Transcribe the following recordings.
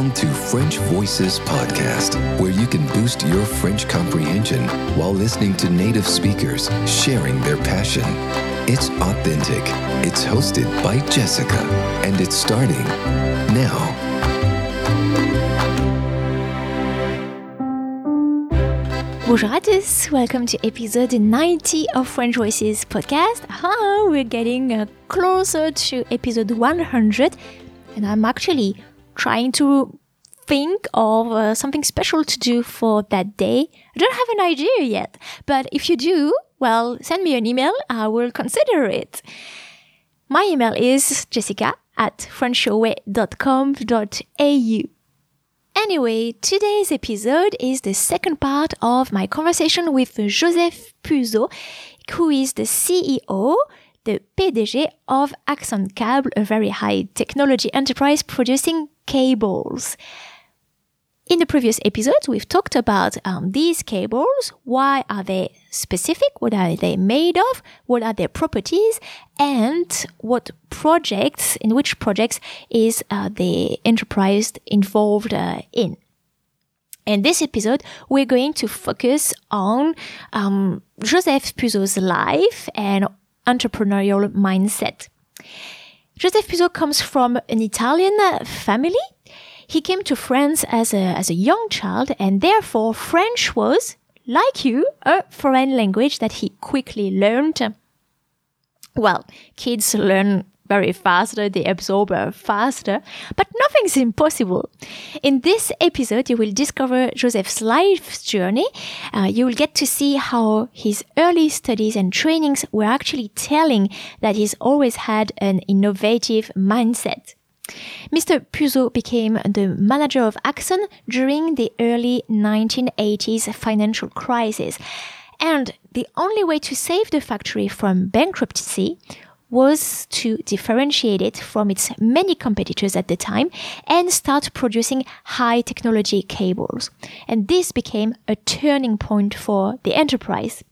Welcome to French Voices Podcast, where you can boost your French comprehension while listening to native speakers sharing their passion. It's authentic, it's hosted by Jessica, and it's starting now. Bonjour à tous, welcome to episode 90 of French Voices podcast. Ah, we're getting uh, closer to episode 100, and I'm actually trying to think of uh, something special to do for that day. I don't have an idea yet, but if you do, well, send me an email. I will consider it. My email is jessica at frenchaway.com.au. Anyway, today's episode is the second part of my conversation with Joseph Puzo, who is the CEO, the PDG of Axon Cable, a very high technology enterprise producing cables. In the previous episodes, we've talked about um, these cables. Why are they specific? What are they made of? What are their properties? And what projects, in which projects is uh, the enterprise involved uh, in? In this episode, we're going to focus on um, Joseph Puzo's life and entrepreneurial mindset. Joseph Puzo comes from an Italian family he came to France as a, as a young child and therefore French was, like you, a foreign language that he quickly learned. Well, kids learn very faster, they absorb faster, but nothing's impossible. In this episode, you will discover Joseph's life journey. Uh, you will get to see how his early studies and trainings were actually telling that he's always had an innovative mindset. Mr. Puzo became the manager of Axon during the early 1980s financial crisis. And the only way to save the factory from bankruptcy was to differentiate it from its many competitors at the time and start producing high technology cables. And this became a turning point for the enterprise.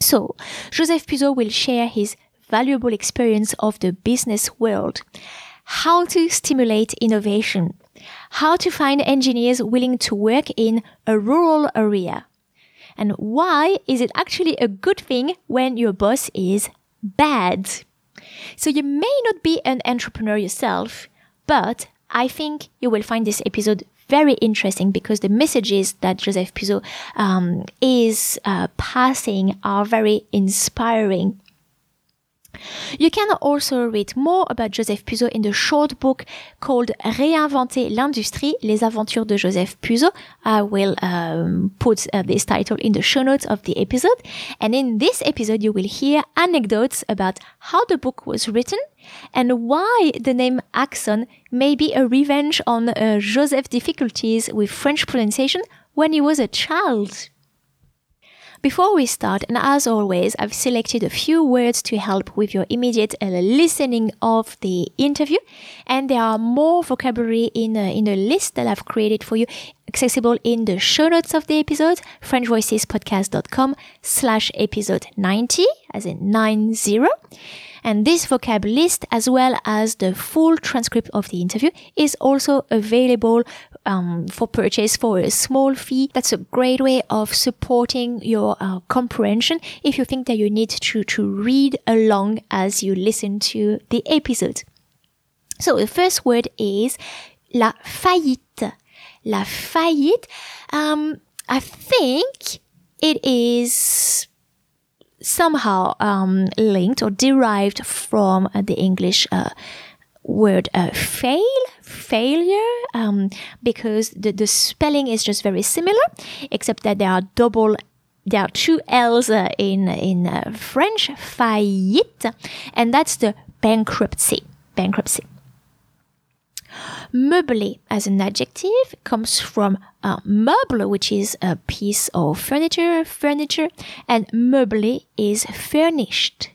So, Joseph Puzo will share his valuable experience of the business world how to stimulate innovation, how to find engineers willing to work in a rural area, and why is it actually a good thing when your boss is bad. So you may not be an entrepreneur yourself, but I think you will find this episode very interesting because the messages that Joseph Puzo um, is uh, passing are very inspiring. You can also read more about Joseph Puzo in the short book called Réinventer l'industrie, les aventures de Joseph Puzo. I will um, put uh, this title in the show notes of the episode. And in this episode, you will hear anecdotes about how the book was written and why the name Axon may be a revenge on uh, Joseph's difficulties with French pronunciation when he was a child. Before we start, and as always, I've selected a few words to help with your immediate uh, listening of the interview. And there are more vocabulary in, uh, in the list that I've created for you, accessible in the show notes of the episode, FrenchVoicesPodcast.com slash episode 90, as in 90. And this vocab list, as well as the full transcript of the interview, is also available um, for purchase for a small fee. That's a great way of supporting your uh, comprehension if you think that you need to, to read along as you listen to the episode. So the first word is la faillite. La faillite. Um, I think it is somehow um, linked or derived from uh, the English uh, word uh, fail, failure, um, because the, the spelling is just very similar, except that there are double there are two L's uh, in in uh, French, faillite, and that's the bankruptcy. Bankruptcy. Meublé as an adjective comes from uh, meuble, which is a piece of furniture, furniture, and meublé is furnished.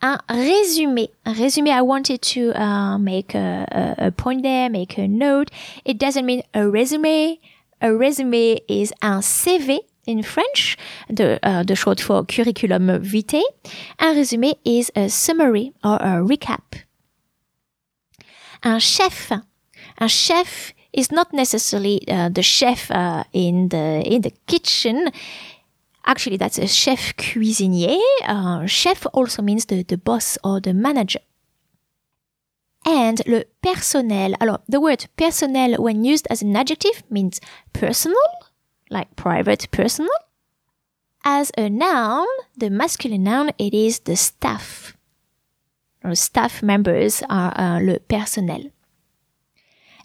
Un résumé. Un résumé, I wanted to uh, make a, a, a point there, make a note. It doesn't mean a resume. A resume is un CV in French, the, uh, the short for curriculum vitae. Un résumé is a summary or a recap un chef. Un chef is not necessarily uh, the chef uh, in the in the kitchen. Actually, that's a chef cuisinier. Uh, chef also means the, the boss or the manager. And le personnel. Alors, the word personnel, when used as an adjective, means personal, like private personal. As a noun, the masculine noun, it is the staff. Staff members are uh, le personnel.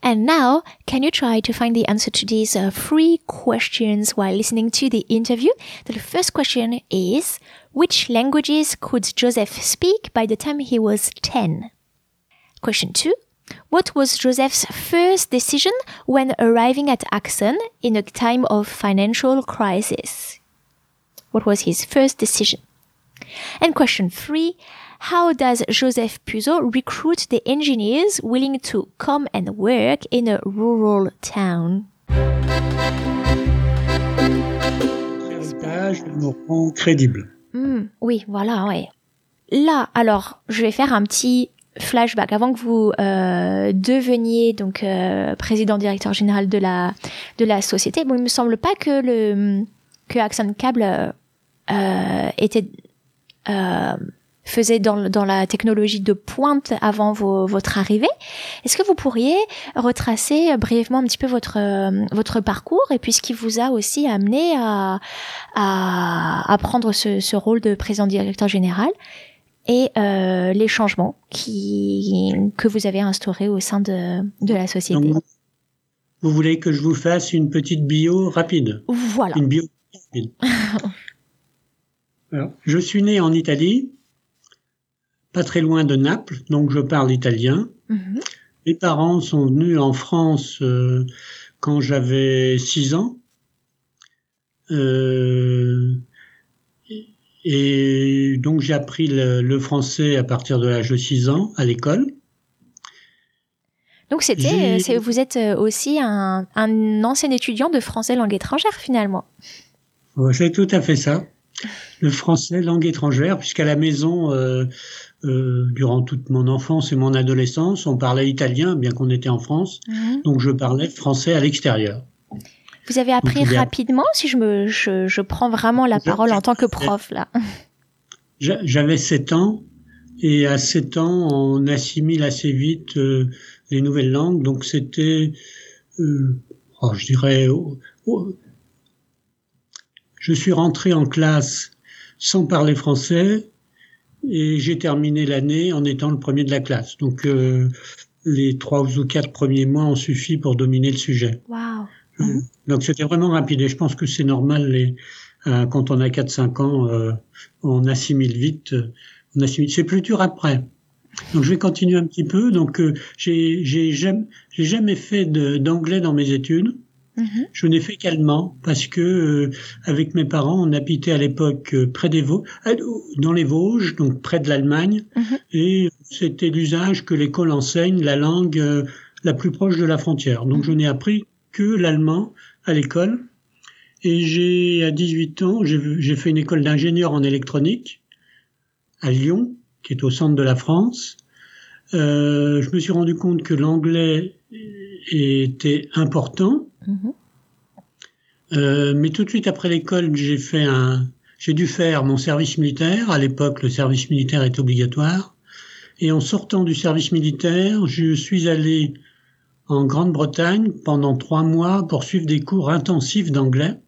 And now, can you try to find the answer to these uh, three questions while listening to the interview? The first question is, which languages could Joseph speak by the time he was 10? Question 2. What was Joseph's first decision when arriving at Axon in a time of financial crisis? What was his first decision? And question 3. How does Joseph Puzo recruit the engineers willing to come and work in a rural town? crédible. Hmm, oui, voilà, ouais. Là, alors, je vais faire un petit flashback avant que vous euh, deveniez donc euh, président directeur général de la de la société. Bon, il me semble pas que le que Axon Cable euh, était euh, faisait dans, dans la technologie de pointe avant vos, votre arrivée. Est-ce que vous pourriez retracer brièvement un petit peu votre votre parcours et puis ce qui vous a aussi amené à à, à prendre ce, ce rôle de président directeur général et euh, les changements qui que vous avez instaurés au sein de de la société? Donc, vous voulez que je vous fasse une petite bio rapide? Voilà. Une bio rapide. Alors, je suis né en Italie, pas très loin de Naples, donc je parle italien. Mhm. Mes parents sont venus en France euh, quand j'avais 6 ans. Euh, et donc j'ai appris le, le, français à partir de l'âge de 6 ans à l'école. Donc c'était, c'est, vous êtes aussi un, un, ancien étudiant de français langue étrangère finalement. Ouais, c'est tout à fait ça. Le français langue étrangère, puisqu'à la maison, euh, euh, durant toute mon enfance et mon adolescence, on parlait italien, bien qu'on était en France. Mhm. Donc je parlais français à l'extérieur. Vous avez appris Donc, rapidement, si je me, je, je prends vraiment la parole en tant que prof là. J'a- J'avais 7 ans, et à 7 ans, on assimile assez vite euh, les nouvelles langues. Donc c'était, euh, oh, je dirais, oh, oh, je suis rentré en classe sans parler français, et j'ai terminé l'année en étant le premier de la classe. Donc euh, les trois ou quatre premiers mois ont suffi pour dominer le sujet. Waouh. Donc c'était vraiment rapide et je pense que c'est normal les, euh, quand on a 4-5 ans, euh, on assimile vite. euh, On assimile. C'est plus dur après. Donc je vais continuer un petit peu. Donc euh, j'ai jamais jamais fait d'anglais dans mes études. Mhm. Je n'ai fait qu'allemand parce que euh, avec mes parents on habitait à l'époque euh, près des Vosges, dans les Vosges, donc près de l'Allemagne, Mhm. et c'était l'usage que l'école enseigne la langue euh, la plus proche de la frontière. Donc je n'ai appris que l'allemand à l'école. Et j'ai, à 18 ans, j'ai fait une école d'ingénieur en électronique à Lyon, qui est au centre de la France. Euh, je me suis rendu compte que l'anglais était important. Euh, mais tout de suite après l'école, j'ai fait un, j'ai dû faire mon service militaire. À l'époque, le service militaire est obligatoire. Et en sortant du service militaire, je suis allé en Grande-Bretagne pendant trois mois pour suivre des cours intensifs d'anglais.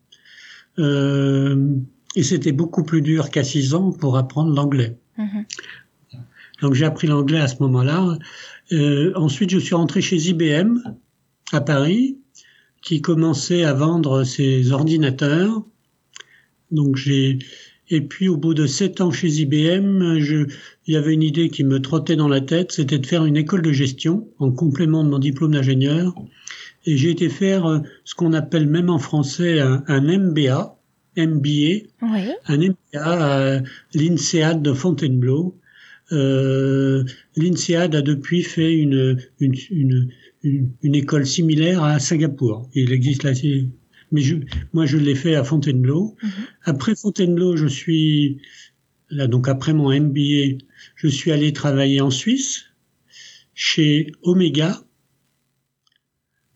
Euh, et c'était beaucoup plus dur qu'à six ans pour apprendre l'anglais. Mhm. Donc j'ai appris l'anglais à ce moment-là. Euh, ensuite, je suis rentré chez IBM à Paris, qui commençait à vendre ses ordinateurs. Donc j'ai et puis au bout de sept ans chez IBM, je, il y avait une idée qui me trottait dans la tête, c'était de faire une école de gestion en complément de mon diplôme d'ingénieur. Et j'ai été faire euh, ce qu'on appelle même en français un, un MBA, MBA, Oui. un MBA à l'INSEAD de Fontainebleau. Euh, L'INSEAD a depuis fait une, une, une, une, une école similaire à Singapour. Il existe là, mais je, moi je l'ai fait à Fontainebleau. Mhm. Après Fontainebleau, je suis là donc après mon MBA, je suis allé travailler en Suisse chez Omega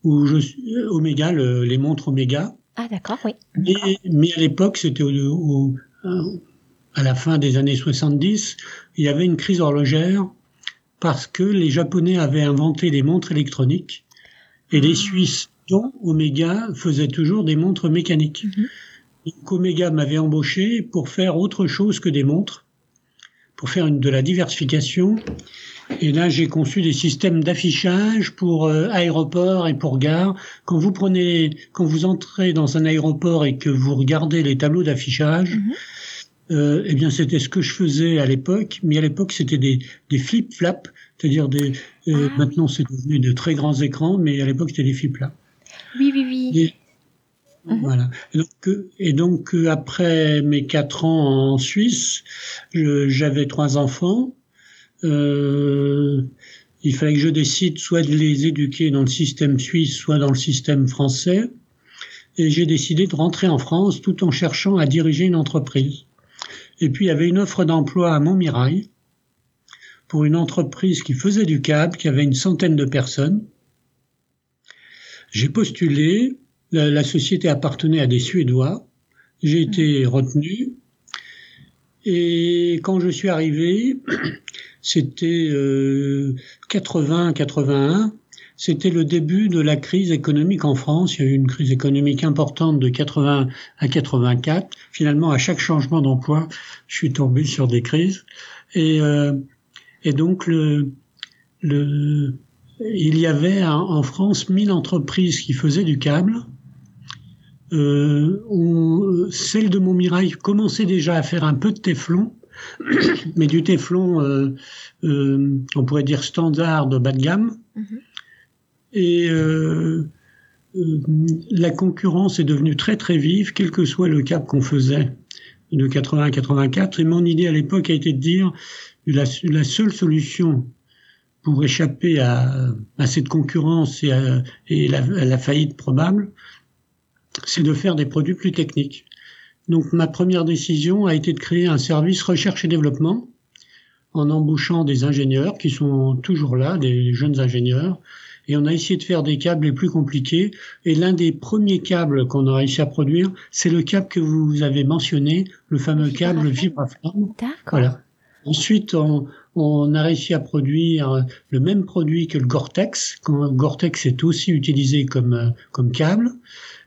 où je suis Omega, les montres Omega. Ah d'accord, oui. Mais, mais à l'époque, c'était au, à la fin des années 70, il y avait une crise horlogère parce que les Japonais avaient inventé des montres électroniques et les ah. Suisses, dont Omega, faisaient toujours des montres mécaniques. Mhm. Donc Omega m'avait embauché pour faire autre chose que des montres, pour faire une, de la diversification. Et là, j'ai conçu des systèmes d'affichage pour euh, aéroports et pour gares. Quand vous prenez, quand vous entrez dans un aéroport et que vous regardez les tableaux d'affichage, mhm euh, eh bien, c'était ce que je faisais à l'époque, mais à l'époque, c'était des, des flip-flaps, c'est-à-dire des. Euh, ah maintenant, c'est devenu de très grands écrans, mais à l'époque, c'était des flip-flaps. Oui, oui, oui. Mhm. Voilà. Et donc, euh, et donc, euh, après mes quatre ans en Suisse, j'avais trois enfants. Euh, il fallait que je décide soit de les éduquer dans le système suisse, soit dans le système français. Et j'ai décidé de rentrer en France tout en cherchant à diriger une entreprise. Et puis il y avait une offre d'emploi à Montmirail pour une entreprise qui faisait du câble, qui avait une centaine de personnes. J'ai postulé, la, société appartenait à des Suédois, j'ai été retenu, et quand je suis arrivé, c'était 80-81, euh, c'était le début de la crise économique en France. Il y a eu une crise économique importante de 80 à 84. Finalement, à chaque changement d'emploi, je suis tombé sur des crises. Et, euh, donc, il y avait en France 1000 entreprises qui faisaient du câble. Euh, celle de Montmirail commençait déjà à faire un peu de téflon, mais du téflon, euh, euh, on pourrait dire standard de bas de gamme. Mm-hmm. Et euh, euh, la concurrence est devenue très très vive, quel que soit le cap qu'on faisait de 80 à 84. Et mon idée à l'époque a été de dire la, la seule solution pour échapper à, cette concurrence et, à la faillite probable, c'est de faire des produits plus techniques. Donc ma première décision a été de créer un service recherche et développement en embauchant des ingénieurs qui sont toujours là, des jeunes ingénieurs, et on a essayé de faire des câbles les plus compliqués. Et l'un des premiers câbles qu'on a réussi à produire, c'est le câble que vous avez mentionné, le fameux câble vibraflamme. Voilà. Ensuite, on, on, a réussi à produire le même produit que le Gore-Tex. Gore-Tex est aussi utilisé comme, comme câble.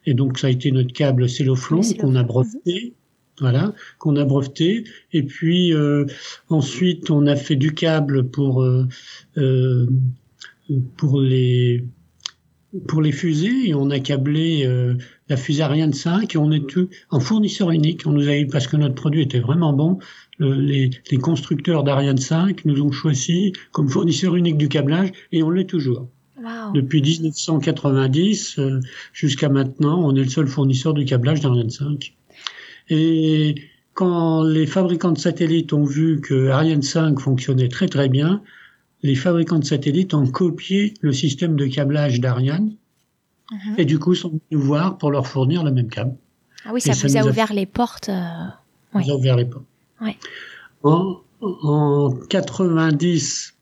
Et donc, ça a été notre câble celloflon qu'on a breveté. Voilà, qu'on a breveté. Et puis, euh, ensuite, on a fait du câble pour euh, euh, pour les pour les fusées et on a câblé euh, la fusée Ariane 5 et on est tout en fournisseur unique. On nous a parce que notre produit était vraiment bon. les, les, constructeurs d'Ariane 5 nous ont choisi comme fournisseur unique du câblage et on l'est toujours. Depuis 1990 euh, jusqu'à maintenant, on est le seul fournisseur du câblage d'Ariane 5. Et quand les fabricants de satellites ont vu que Ariane 5 fonctionnait très très bien, les fabricants de satellites ont copié le système de câblage d'Ariane mhm. et du coup sont venus nous voir pour leur fournir le même câble. Ah oui, ça, vous a, ouvert les portes. Euh... Ça a ouvert les portes. En, en 90,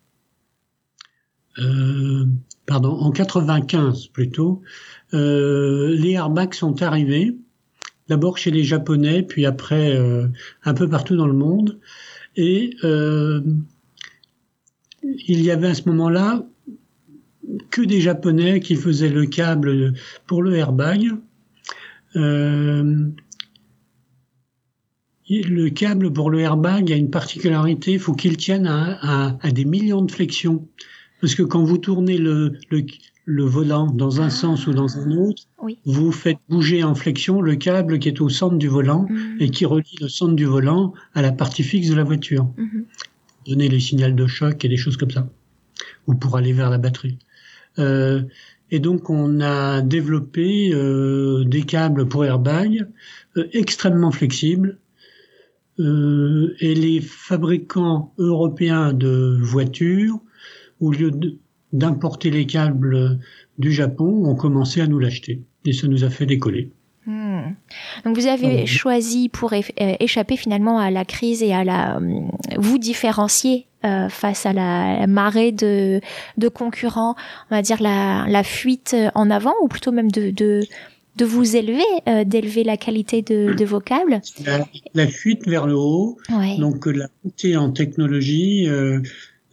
euh, pardon, en 95 plutôt, euh, les airbags sont arrivés. D'abord chez les Japonais, puis après euh, un peu partout dans le monde. Et il y avait à ce moment-là que des Japonais qui faisaient le câble pour le airbag. Euh, le câble pour le airbag a une particularité, il faut qu'il tienne à, des millions de flexions. Parce que quand vous tournez le, volant dans un sens ou dans un autre, vous faites bouger en flexion le câble qui est au centre du volant mm. et qui relie le centre du volant à la partie fixe de la voiture. Mm-hmm donner les signaux de choc et des choses comme ça, ou pour aller vers la batterie. Euh, et donc on a développé euh, des câbles pour airbag euh, extrêmement flexibles. Euh, et les fabricants européens de voitures, au lieu d'importer les câbles du Japon, ont commencé à nous l'acheter. Et ça nous a fait décoller. Hmm. Donc vous avez choisi pour échapper finalement à la crise et à la vous différencier face à la marée de, de concurrents, on va dire la, la fuite en avant ou plutôt même de, de de vous élever, euh, d'élever la qualité de, de vocables. La, fuite vers le haut, donc euh, la montée en technologie. Euh,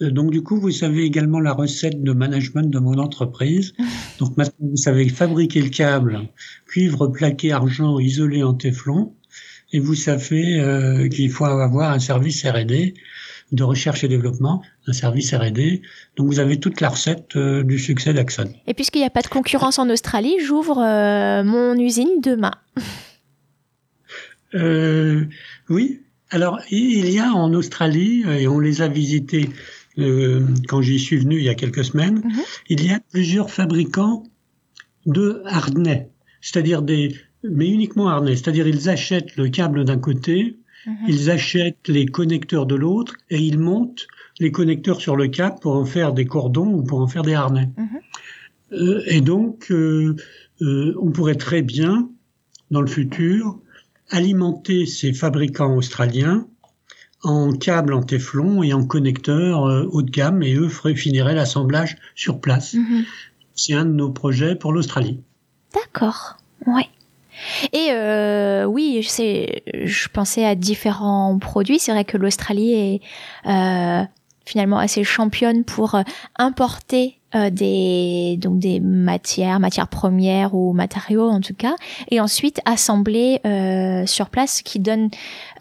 donc du coup, vous savez également la recette de management de mon entreprise. Donc maintenant, vous savez fabriquer le câble, cuivre plaqué argent isolé en téflon, et vous savez qu'il faut avoir un service R&D de recherche et développement, un service R&D. Donc vous avez toute la recette euh, du succès d'Axon. Et puisqu'il n'y a pas de concurrence en Australie, j'ouvre euh, mon usine demain. Euh, oui. Alors il y a en Australie, et on les a visités quand j'y suis venu il y a quelques semaines, mhm. il y a plusieurs fabricants de harnais, c'est-à-dire des, mais uniquement harnais, c'est-à-dire ils achètent le câble d'un côté, Mhm. Ils achètent les connecteurs de l'autre et ils montent les connecteurs sur le câble pour en faire des cordons ou pour en faire des harnais. Mhm. Euh, et donc, euh, euh, on pourrait très bien, dans le futur, alimenter ces fabricants australiens en câbles en téflon et en connecteurs haut de gamme et eux finiraient l'assemblage sur place. Mhm. C'est un de nos projets pour l'Australie. D'accord. Ouais. Et euh, oui, je pensais à différents produits. C'est vrai que l'Australie est euh, finalement assez championne pour euh, importer euh, des donc des matières, matières premières ou matériaux en tout cas, et ensuite assembler euh, sur place, qui donne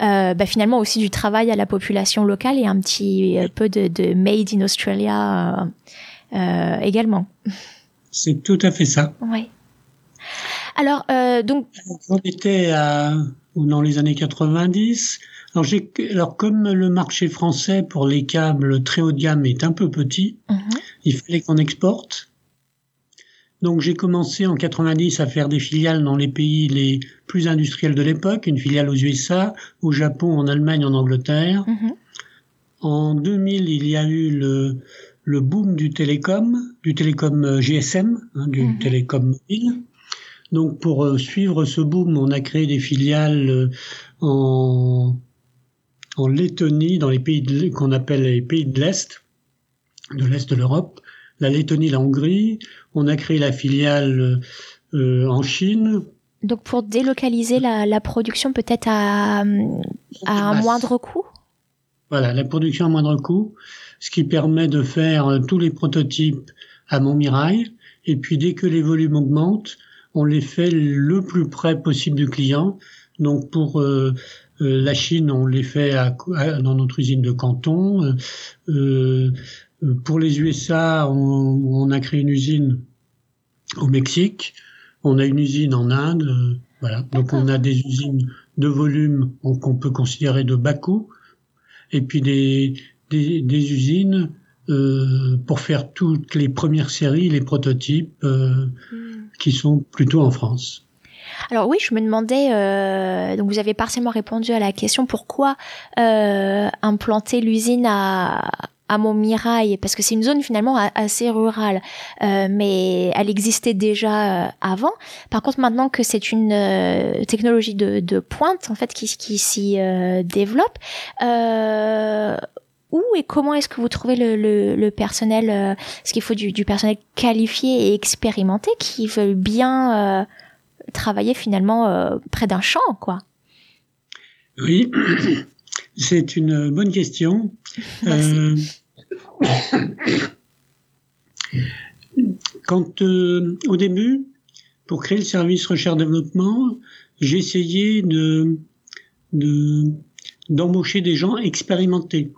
euh, bah, finalement aussi du travail à la population locale et un petit peu de, de made in Australia également. C'est tout à fait ça. Oui. Alors, donc. On était à, dans les années 90. Alors, comme le marché français pour les câbles très haut de gamme est un peu petit, mhm. il fallait qu'on exporte. Donc, j'ai commencé en 90 à faire des filiales dans les pays les plus industriels de l'époque, une filiale aux USA, au Japon, en Allemagne, en Angleterre. Mhm. En 2000, il y a eu le, le boom du télécom, du télécom GSM, hein, du mhm. télécom mobile. Donc pour euh, suivre ce boom, on a créé des filiales euh, en, en Lettonie, dans les pays qu'on appelle les pays de l'Est, de l'Est de l'Europe, la Lettonie, la Hongrie. On a créé la filiale euh, en Chine. Donc pour délocaliser la, la production peut-être à, à un moindre coût? Voilà, la production à moindre coût, ce qui permet de faire tous les prototypes à Montmirail. Et puis dès que les volumes augmentent, on les fait le plus près possible du client. Donc pour euh, euh, la Chine, on les fait dans notre usine de Canton. Euh, pour les USA, on, a créé une usine au Mexique. On a une usine en Inde. voilà. Donc on a des usines de volume qu'on peut considérer de bas coût. Et puis des, des, usines pour faire toutes les premières séries, les prototypes. Hmm qui sont plutôt en France. Alors oui, je me demandais, euh, donc vous avez partiellement répondu à la question pourquoi euh, implanter l'usine à, à Montmirail? Parce que c'est une zone finalement assez rurale, euh, mais elle existait déjà euh, avant. Par contre, maintenant que c'est une euh, technologie de, de, pointe en fait qui, qui s'y euh, développe, où et comment est-ce que vous trouvez le, le, le personnel euh, Est-ce qu'il faut du, du, personnel qualifié et expérimenté qui veut bien euh, travailler finalement euh, près d'un champ, quoi Oui, c'est une bonne question. quand au début, pour créer le service recherche-développement, j'ai essayé de d'embaucher des gens expérimentés.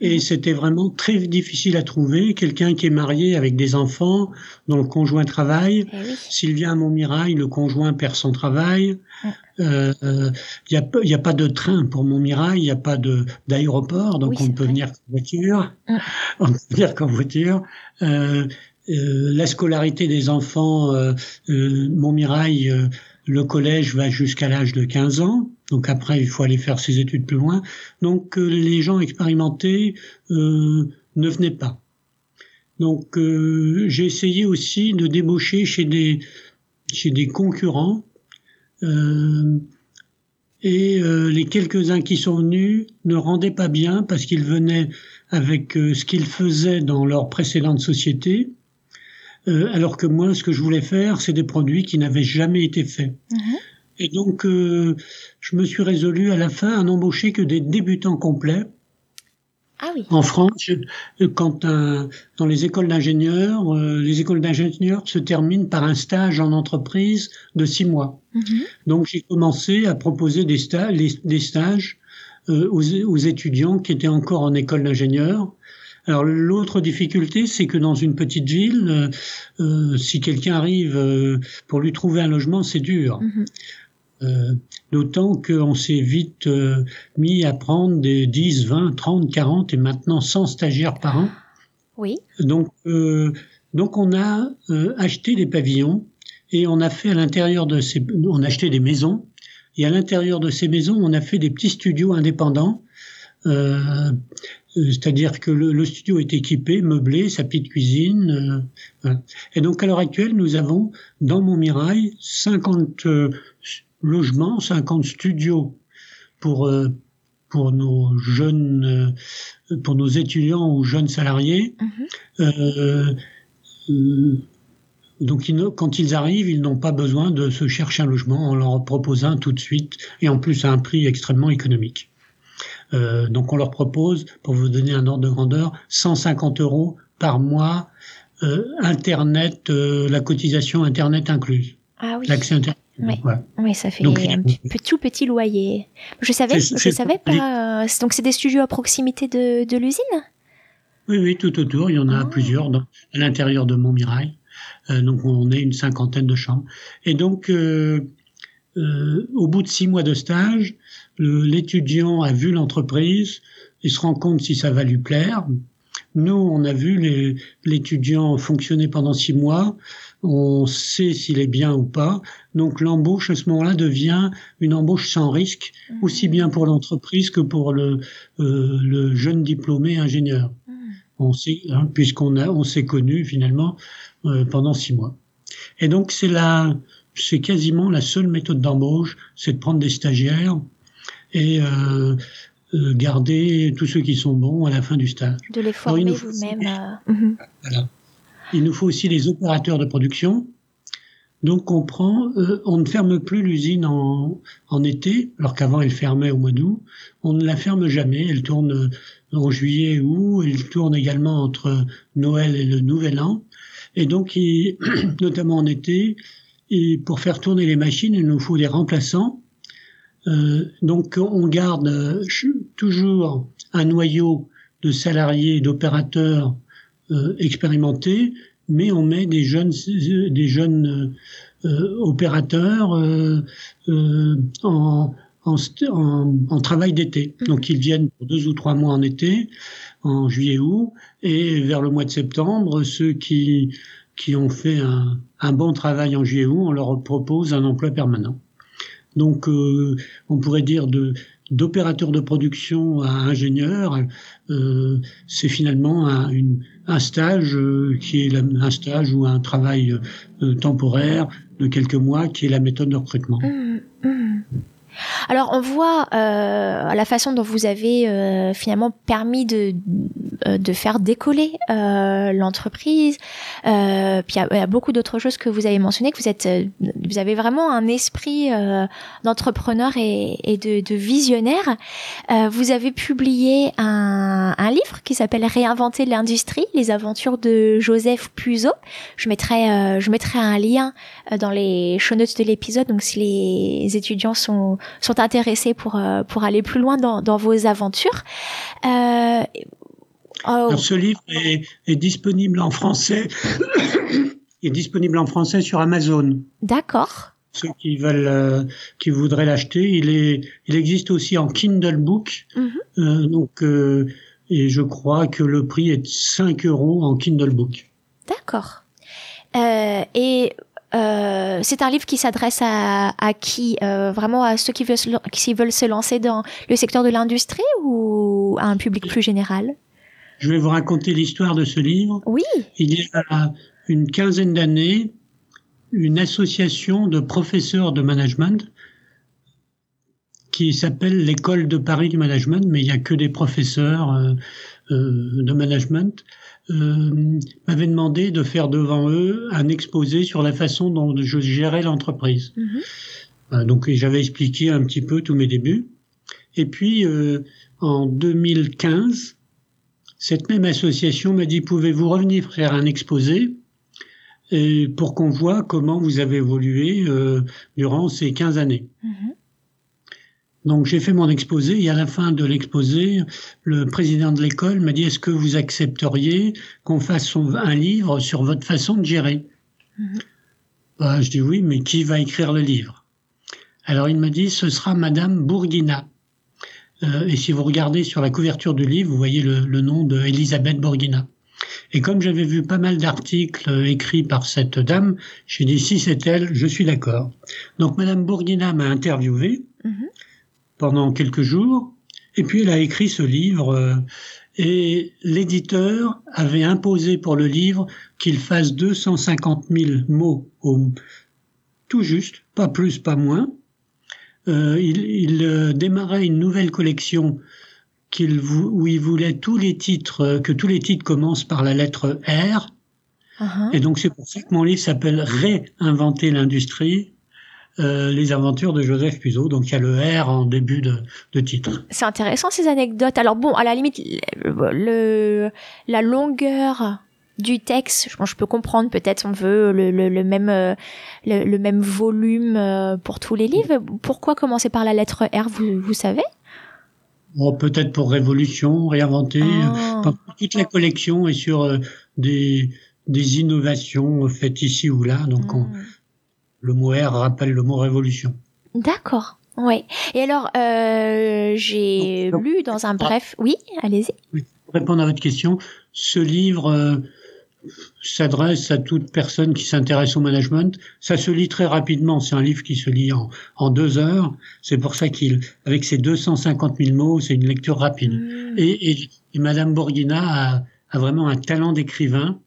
Et c'était vraiment très difficile à trouver. Quelqu'un qui est marié avec des enfants, dont le conjoint travaille. S'il vient à Montmirail, le conjoint perd son travail. Il euh, n'y a, y a, pas de train pour Montmirail, il n'y a pas d'aéroport, donc on ne peut venir qu'en voiture. On peut venir qu'en voiture. Euh, euh, la scolarité des enfants, euh, euh Montmirail, euh, le collège va jusqu'à l'âge de 15 ans. Donc après, il faut aller faire ses études plus loin. Donc euh, les gens expérimentés euh, ne venaient pas. Donc euh, j'ai essayé aussi de débaucher chez des chez des concurrents Euh, et euh, les quelques-uns qui sont venus ne rendaient pas bien parce qu'ils venaient avec euh, ce qu'ils faisaient dans leur précédente société, alors que moi, ce que je voulais faire, c'est des produits qui n'avaient jamais été faits. Mhm. Et donc, je me suis résolu à la fin à n'embaucher que des débutants complets Ah oui. en France, euh, quand un- dans les écoles d'ingénieurs, euh, les écoles d'ingénieurs se terminent par un stage en entreprise de six mois. Mhm. Donc j'ai commencé à proposer des, sta- les- des stages euh, aux, aux étudiants qui étaient encore en école d'ingénieur. Alors l'autre difficulté, c'est que dans une petite ville, euh, euh, si quelqu'un arrive euh, pour lui trouver un logement, c'est dur. Mhm. Euh, D'autant qu'on s'est vite euh, mis à prendre des 10, 20, 30, 40 et maintenant 100 stagiaires par an. Oui. Donc, euh, donc on a acheté des pavillons et on a fait à l'intérieur de ces, on a acheté des maisons et à l'intérieur de ces maisons, on a fait des petits studios indépendants. C'est-à-dire que le, le studio est équipé, meublé, sa petite cuisine. voilà. Et donc à l'heure actuelle, nous avons dans Montmirail 50 euh, logements, 50 studios pour euh, pour nos jeunes, euh, pour nos étudiants ou jeunes salariés. Mhm. Euh, donc, ils quand ils arrivent, ils n'ont pas besoin de se chercher un logement. On leur propose un tout de suite et en plus à un prix extrêmement économique. Euh, donc, on leur propose, pour vous donner un ordre de grandeur, 150 euros par mois, euh, Internet, euh, la cotisation Internet incluse, Ah oui. l'accès Internet. Oui. Oui, ça fait Donc, un petit, tout petit loyer. Je savais, je savais pas. euh, donc c'est des studios à proximité de, de l'usine? Oui, oui, tout autour. Il y en a Ah. plusieurs dans, à l'intérieur de Montmirail. Euh, donc, on est une cinquantaine de chambres. Et donc, euh, au bout de six mois de stage, l'étudiant a vu l'entreprise, il se rend compte si ça va lui plaire. Nous, on a vu l'étudiant fonctionner pendant six mois, on sait s'il est bien ou pas. Donc l'embauche à ce moment-là devient une embauche sans risque, aussi bien pour l'entreprise que pour le, euh, le jeune diplômé ingénieur. Mhm. On sait, hein, puisqu'on a, on s'est connu finalement euh, pendant six mois. Et donc c'est la, c'est quasiment la seule méthode d'embauche, c'est de prendre des stagiaires et euh, garder tous ceux qui sont bons à la fin du stage. De les former vous-même. euh, mhm. Voilà. Il nous faut aussi les opérateurs de production. Donc on prend, euh, on ne ferme plus l'usine en, été, alors qu'avant elle fermait au mois d'août. On ne la ferme jamais. Elle tourne euh, en juillet août. Elle tourne également entre Noël et le Nouvel An. Et donc, il- notamment en été, et pour faire tourner les machines, il nous faut des remplaçants. Euh, donc on garde toujours un noyau de salariés, d'opérateurs expérimentés, mais on met des jeunes, euh, des jeunes euh, euh, opérateurs euh, euh, en, en, en- en travail d'été. Donc ils viennent pour deux ou trois mois en été, en juillet-août, et vers le mois de septembre, ceux qui, qui ont fait un, un bon travail en juillet-août, on leur propose un emploi permanent. Donc euh, on pourrait dire de d'opérateur de production à ingénieur, euh, c'est finalement un, une, un stage euh, qui est un stage ou un travail euh, temporaire de quelques mois qui est la méthode de recrutement. Mhm, mhm. Alors on voit euh, la façon dont vous avez euh, finalement permis de, euh, de faire décoller euh, l'entreprise. Euh, puis il y a- beaucoup d'autres choses que vous avez mentionnées, que vous êtes, euh, vous avez vraiment un esprit d'entrepreneur et, et de, de visionnaire. Vous avez publié un, un livre qui s'appelle Réinventer l'industrie, les aventures de Joseph Puzo. Je mettrai, je mettrai un lien dans les show notes de l'épisode. Donc si les étudiants sont sont intéressés pour euh, pour aller plus loin dans, dans vos aventures. Euh, oh, Alors, ce livre est, est disponible en français. est disponible en français sur Amazon. D'accord. Ceux qui veulent, euh, qui voudraient l'acheter, il est, il existe aussi en Kindle Book. Mhm. Euh, donc, euh, et je crois que le prix est de 5 euros en Kindle Book. D'accord. Et euh, c'est un livre qui s'adresse à, à qui euh, Vraiment à ceux qui veulent, se, qui veulent se lancer dans le secteur de l'industrie ou à un public plus général? Je vais vous raconter l'histoire de ce livre. Oui. Il y a une quinzaine d'années, une association de professeurs de management qui s'appelle l'école de Paris du management, mais il n'y a que des professeurs euh, euh, de management, euh, m'avaient demandé de faire devant eux un exposé sur la façon dont je gérais l'entreprise. Mhm. donc j'avais expliqué un petit peu tous mes débuts. Et puis en 2015, cette même association m'a dit pouvez-vous revenir faire un exposé et pour qu'on voit comment vous avez évolué durant ces 15 années? Mhm. Donc j'ai fait mon exposé et à la fin de l'exposé, le président de l'école m'a dit est-ce que vous accepteriez qu'on fasse un livre sur votre façon de gérer? Bah, Je dis oui, mais qui va écrire le livre? Alors il m'a dit ce sera Madame Bourguina. Euh, et si vous regardez sur la couverture du livre, vous voyez le, le nom de Elisabeth Bourguina. Et comme j'avais vu pas mal d'articles écrits par cette dame, j'ai dit si c'est elle, je suis d'accord. Donc Madame Bourguina m'a interviewé Mhm. Pendant quelques jours, et puis elle a écrit ce livre, euh, et l'éditeur avait imposé pour le livre qu'il fasse 250 000 mots au, tout juste, pas plus, pas moins. Euh, il il euh, démarrait une nouvelle collection vou- où il voulait tous les titres, euh, que tous les titres commencent par la lettre R, Mhm. et donc c'est pour ça que mon livre s'appelle Réinventer l'industrie, euh, les aventures de Joseph Puzo. Donc il y a le R en début de, de titre. C'est intéressant ces anecdotes. Alors bon, à la limite, le, le- la longueur du texte, je, je peux comprendre. Peut-être on veut le, le, le même euh, le, le même volume euh, pour tous les livres. Pourquoi commencer par la lettre R Vous, vous savez? Bon, peut-être pour Révolution, réinventer. Ah. Enfin, toute la collection est sur des, des innovations faites ici ou là. Donc on- Hmm. Le mot R rappelle le mot Révolution. D'accord. Ouais. Et alors, euh, j'ai Donc, lu dans un bref. Oui, allez-y. Pour répondre à votre question, ce livre euh, s'adresse à toute personne qui s'intéresse au management. Ça se lit très rapidement. C'est un livre qui se lit en, en deux heures. C'est pour ça qu'il, avec ses 250 000 mots, c'est une lecture rapide. Hmm. Et, et, et Madame Bourguina a, a vraiment un talent d'écrivain.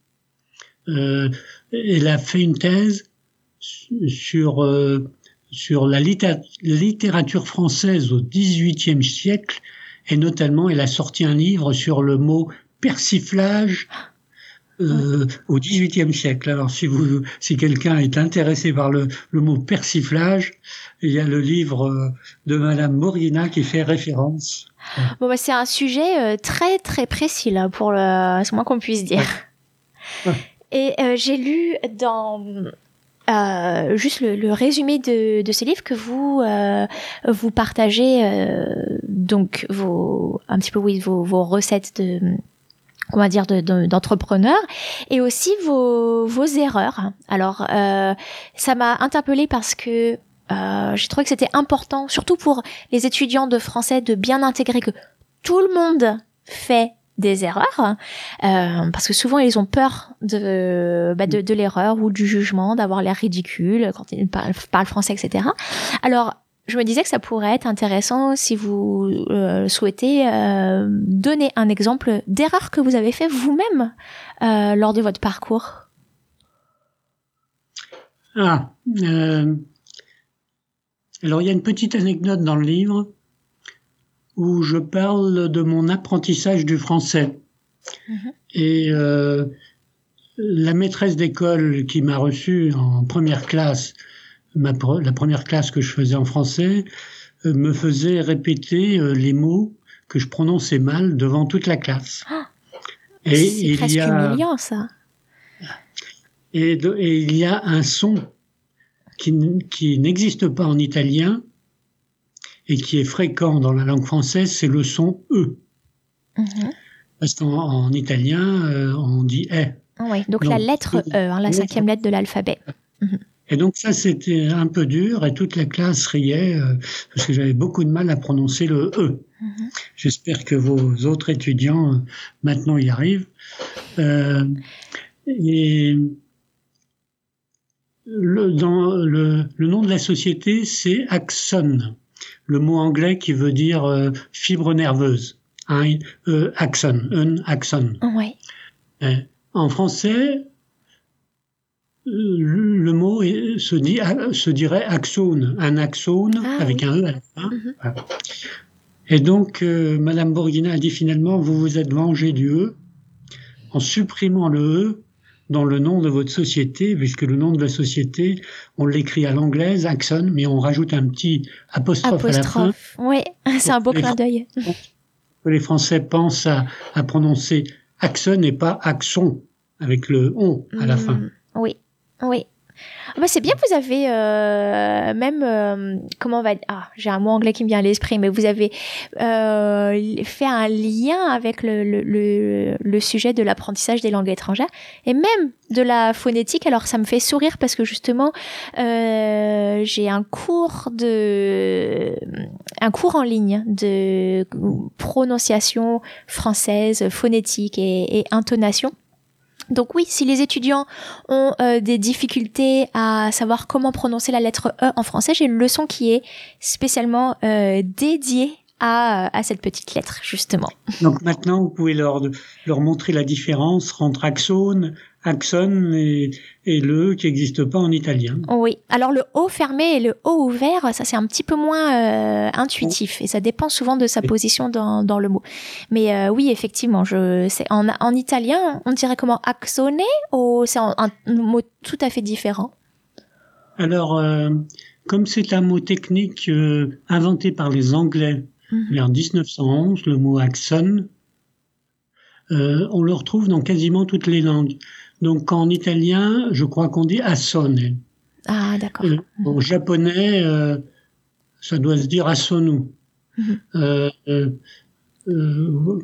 Euh, elle a fait une thèse sur euh, sur la litté- littérature française au XVIIIe siècle et notamment elle a sorti un livre sur le mot persiflage euh, au XVIIIe siècle. Alors si vous si quelqu'un est intéressé par le, le mot persiflage, il y a le livre euh, de Madame Bourguina qui fait référence. Bon, bah, c'est un sujet euh, très très précis là pour le, c'est moins qu'on puisse dire. Ouais. Et euh, j'ai lu dans euh, juste le, le résumé de, de ce livre que vous euh, vous partagez euh, donc vos un petit peu oui vos, vos recettes de va dire de- de- d'entrepreneurs et aussi vos, vos erreurs. Alors euh, ça m'a interpellée parce que euh, j'ai trouvé que c'était important, surtout pour les étudiants de français, de bien intégrer que tout le monde fait des erreurs, euh, parce que souvent ils ont peur de, bah, de, de l'erreur ou du jugement, d'avoir l'air ridicule quand ils parlent, parlent français, etc. Alors, je me disais que ça pourrait être intéressant si vous euh, souhaitez euh, donner un exemple d'erreur que vous avez fait vous-même euh, lors de votre parcours. Ah, alors il y a une petite anecdote dans le livre où je parle de mon apprentissage du français. Mhm. Et euh, la maîtresse d'école qui m'a reçu en première classe, ma, pre- la première classe que je faisais en français, euh, me faisait répéter euh, les mots que je prononçais mal devant toute la classe. Et C'est il presque y a humiliant ça. et, de- et il y a un son qui n'existe pas en italien et qui est fréquent dans la langue française, c'est le son E. Mhm. Parce qu'en en italien, euh, on dit E. Oui, donc la lettre E, hein, la cinquième lettre de l'alphabet. Et donc ça, c'était un peu dur et toute la classe riait euh, parce que j'avais beaucoup de mal à prononcer le E. Mhm. J'espère que vos autres étudiants euh, maintenant y arrivent. Euh, et le, dans le, le nom de la société, c'est Axon, le mot anglais qui veut dire euh, fibre nerveuse. Hein, euh, axon, un axon. Euh, En français, le mot se, dit, se dirait axone, un axone Ah, avec oui. un E à la fin. Mhm. Voilà. Et donc, euh, Madame Bourguina a dit finalement, vous vous êtes vengé du E en supprimant le E dans le nom de votre société, puisque le nom de la société, on l'écrit à l'anglaise, Axon, mais on rajoute un petit apostrophe, à la fin. Apostrophe. Oui, c'est un beau clin d'œil. que les Français pensent à, à prononcer Axon et pas Axon, avec le on à la fin. Mm, Oui, oui. Ah bah c'est bien, vous avez euh, même euh, comment on va ah j'ai un mot anglais qui me vient à l'esprit, mais vous avez euh, fait un lien avec le, le, le, sujet de l'apprentissage des langues étrangères et même de la phonétique. Alors ça me fait sourire parce que justement euh, j'ai un cours de un cours en ligne de prononciation française, phonétique et intonation. Donc oui, si les étudiants ont euh, des difficultés à savoir comment prononcer la lettre E en français, j'ai une leçon qui est spécialement euh, dédiée à, à cette petite lettre, justement. Donc maintenant, vous pouvez leur, leur montrer la différence entre axone, axon et, et le qui n'existe pas en italien. Oui. Alors le O fermé et le O ouvert, ça c'est un petit peu moins euh, intuitif et ça dépend souvent de sa position dans, dans le mot. Mais euh, oui, effectivement, je, c'est en, en italien, on dirait comment axone ou c'est un, un mot tout à fait différent? Alors, euh, comme c'est un mot technique inventé par les Anglais Mhm. vers 1911, le mot axon, on le retrouve dans quasiment toutes les langues. Donc en italien, je crois qu'on dit assone. Ah d'accord. Euh, En japonais, euh, ça doit se dire asonu. Mhm. Euh, euh, euh,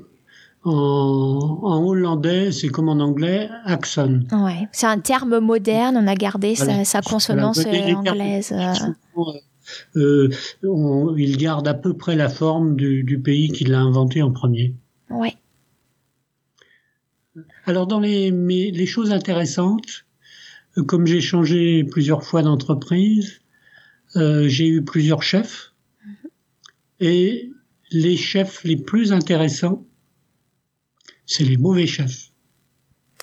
en, en hollandais, c'est comme en anglais, axon. Ouais, c'est un terme moderne. On a gardé sa, Voilà. sa consonance Voilà. Euh, anglaise. euh. souvent, euh, on- il garde à peu près la forme du, du pays qui l'a inventé en premier. Ouais. Alors dans les, les choses intéressantes, euh, comme j'ai changé plusieurs fois d'entreprise, euh, j'ai eu plusieurs chefs et les chefs les plus intéressants, c'est les mauvais chefs.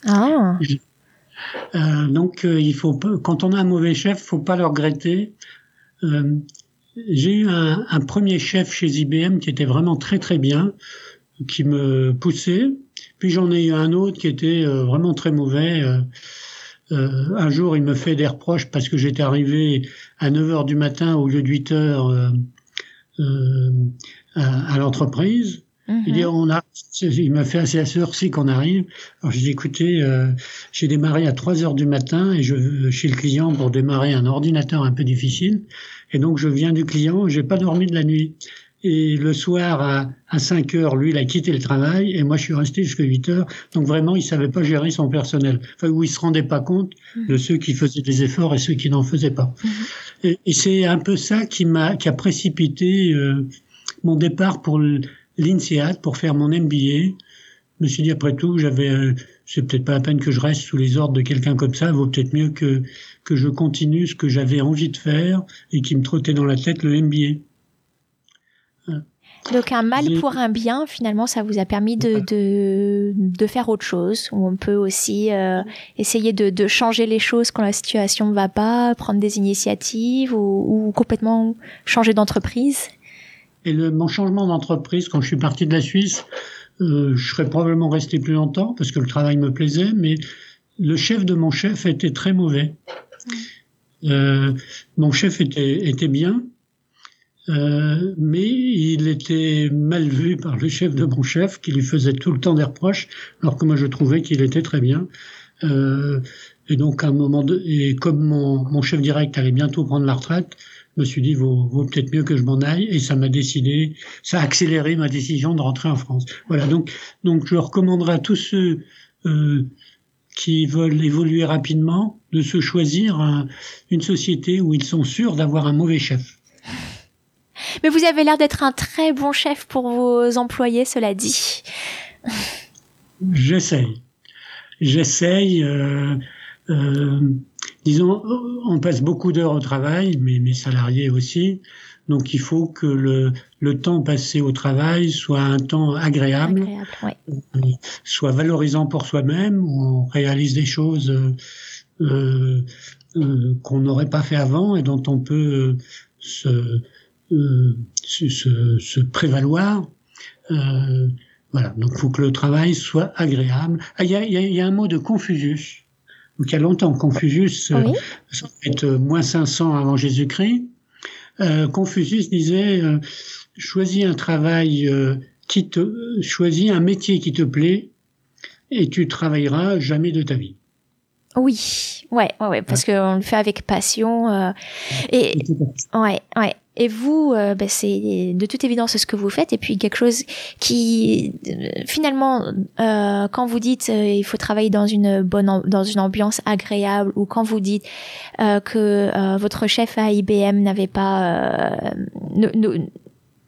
Ah. Euh, donc euh, il faut quand on a un mauvais chef, faut pas le regretter. Euh, j'ai eu un, un premier chef chez IBM qui était vraiment très très bien, qui me poussait. Puis j'en ai eu un autre qui était euh, vraiment très mauvais. Euh, euh, un jour, il me fait des reproches parce que j'étais arrivé à 9 heures du matin au lieu de 8 heures euh, euh, à, à l'entreprise. Mhm. Il dit, on a, il m'a fait assez à qu'on arrive. Alors j'ai euh, j'ai démarré à 3 heures du matin et je chez le client pour démarrer un ordinateur un peu difficile. Et donc je viens du client, j'ai pas dormi de la nuit. Et le soir à, à 5 heures, lui, il a quitté le travail et moi je suis resté jusqu'à 8 heures. Donc vraiment, il savait pas gérer son personnel. Enfin, où il se rendait pas compte de ceux qui faisaient des efforts et ceux qui n'en faisaient pas. Et, et c'est un peu ça qui m'a, qui a précipité euh, mon départ pour l'INSEAD pour faire mon MBA. Je me suis dit après tout, j'avais, euh, c'est peut-être pas la peine que je reste sous les ordres de quelqu'un comme ça. Vaut peut-être mieux que que je continue ce que j'avais envie de faire et qui me trottait dans la tête le MBA. Donc un mal pour un bien, finalement, ça vous a permis de, de, de faire autre chose. On peut aussi euh, essayer de, de changer les choses quand la situation ne va pas, prendre des initiatives ou, ou complètement changer d'entreprise. Et le, mon changement d'entreprise, quand je suis parti de la Suisse, euh, je serais probablement resté plus longtemps parce que le travail me plaisait, mais le chef de mon chef était très mauvais. Euh, mon chef était, était bien, euh, mais il était mal vu par le chef de mon chef qui lui faisait tout le temps des reproches, alors que moi je trouvais qu'il était très bien. Euh, et donc à un moment de, et comme mon, mon chef direct allait bientôt prendre la retraite, je me suis dit vaut, vaut peut-être mieux que je m'en aille et ça m'a décidé, ça a accéléré ma décision de rentrer en France. Voilà donc donc je recommanderais à tous ceux euh, qui veulent évoluer rapidement de se choisir un- une société où ils sont sûrs d'avoir un mauvais chef. Mais vous avez l'air d'être un très bon chef pour vos employés, cela dit. J'essaye. J'essaye. euh, euh, disons, on passe beaucoup d'heures au travail, mais mes salariés aussi. Donc il faut que le, le temps passé au travail soit un temps agréable, Agréable, ouais. soit valorisant pour soi-même, où on réalise des choses euh, euh, euh, qu'on n'aurait pas fait avant et dont on peut se, se, se, se, prévaloir. voilà, donc il faut que le travail soit agréable. Ah, il y, a, y, a, un mot de Confucius. Donc il y a longtemps, Confucius, oui. ça va être moins 500 avant Jésus-Christ. Confucius disait choisis un travail qui te choisis un métier qui te plaît et tu travailleras jamais de ta vie. Oui, ouais, ouais, ouais parce qu'on le fait avec passion. Euh, et ouais, ouais. Et vous, euh, ben c'est de toute évidence ce que vous faites, et puis quelque chose qui, euh, finalement, euh, quand vous dites euh, il faut travailler dans une bonne, dans une ambiance agréable, ou quand vous dites que votre chef à IBM n'avait pas, ne, ne,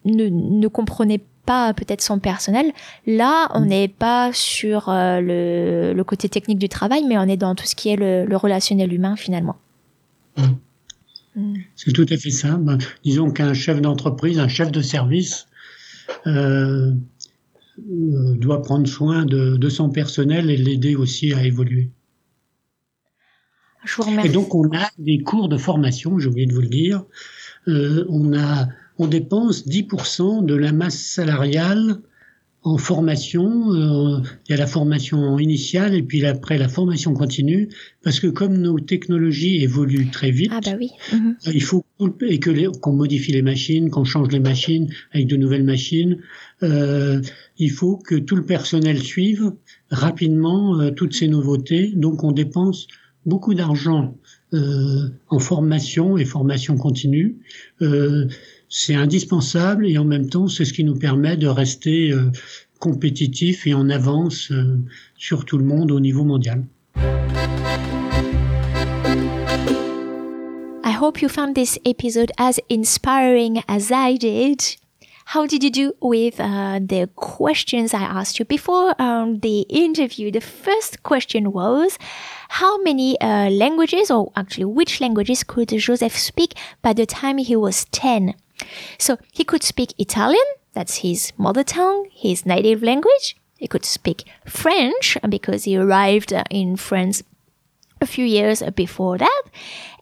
ne, ne comprenait pas peut-être son personnel. Là, on mm. n'est pas sur euh, le, le, côté technique du travail, mais on est dans tout ce qui est le, le relationnel humain finalement. Mm. C'est tout à fait. Ben, disons qu'un chef d'entreprise, un chef de service, euh, euh, doit prendre soin de, de son personnel et l'aider aussi à évoluer. Je vous remercie. Et donc on a des cours de formation, j'ai oublié de vous le dire. Euh, on a on dépense 10% de la masse salariale en formation. Euh, il y a la formation initiale et puis après la formation continue, parce que comme nos technologies évoluent très vite, ah bah oui. Mhm. il faut et que qu'on modifie les machines, qu'on change les machines avec de nouvelles machines. Euh, il faut que tout le personnel suive rapidement euh, toutes ces nouveautés. Donc on dépense beaucoup d'argent euh, en formation et formation continue. Euh, c'est indispensable et en même temps, c'est ce qui nous permet de rester euh, compétitifs et en avance sur tout le monde au niveau mondial. I hope you found this episode as inspiring as I did. How did you do with uh, the questions I asked you before um, the interview? The first question was, how many uh, languages, or actually which languages could Joseph speak by the time he was 10? So he could speak Italian, that's his mother tongue, his native language. He could speak French because he arrived uh, in France a few years before that.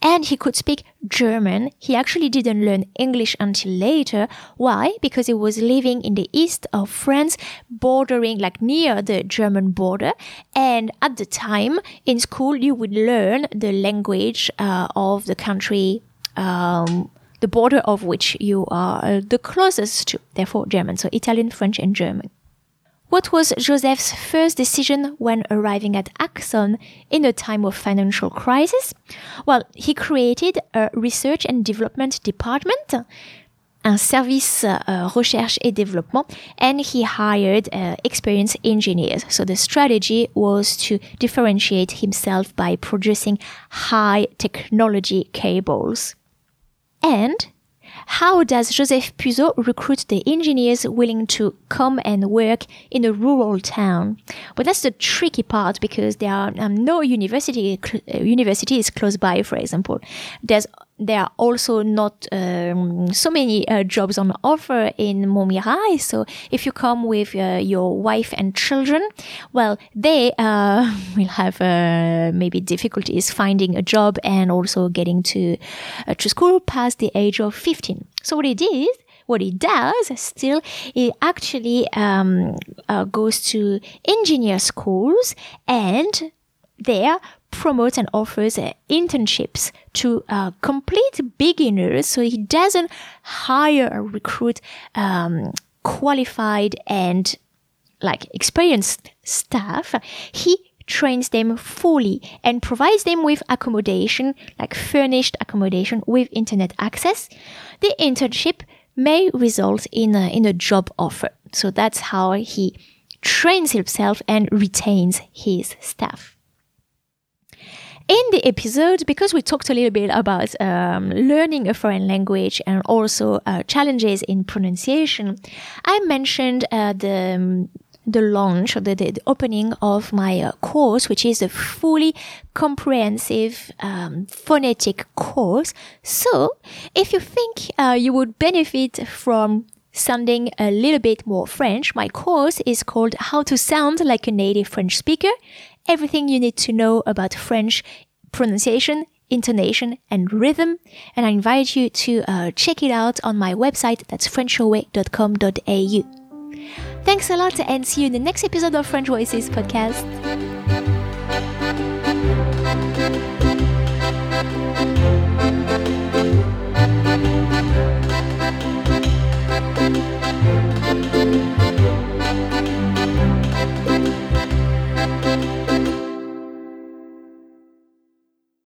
And he could speak German. He actually didn't learn English until later. Why? Because he was living in the east of France, bordering like near the German border. And at the time in school, you would learn the language uh, of the country. Um, the border of which you are uh, the closest to, therefore German, so Italian, French, and German. What was Joseph's first decision when arriving at Axon in a time of financial crisis? Well, he created a research and development department, un service uh, recherche et développement, and he hired uh, experienced engineers. So the strategy was to differentiate himself by producing high technology cables. And how does Joseph Puzo recruit the engineers willing to come and work in a rural town? Well, that's the tricky part because there are um, no university uh, universities close by. For example, there's there are also not um, so many uh, jobs on offer in Momirai. So if you come with uh, your wife and children, well, they uh, will have uh, maybe difficulties finding a job and also getting to uh, to school past the age of 15. So what he did what he does still, he actually um, uh, goes to engineer schools and there promotes and offers uh, internships to uh, complete beginners. So he doesn't hire or recruit um, qualified and like experienced staff. He trains them fully and provides them with accommodation, like furnished accommodation with internet access. The internship may result in a, in a job offer. So that's how he trains himself and retains his staff in the episode, because we talked a little bit about um, learning a foreign language and also uh, challenges in pronunciation, I mentioned uh, the um, the launch the, the, opening of my uh, course, which is a fully comprehensive um, phonetic course. So, if you think uh, you would benefit from sounding a little bit more French, my course is called How to Sound Like a Native French Speaker everything you need to know about French pronunciation, intonation, and rhythm. And I invite you to uh, check it out on my website. That's frenchyourway.com.au. Thanks a lot and see you in the next episode of French Voices podcast.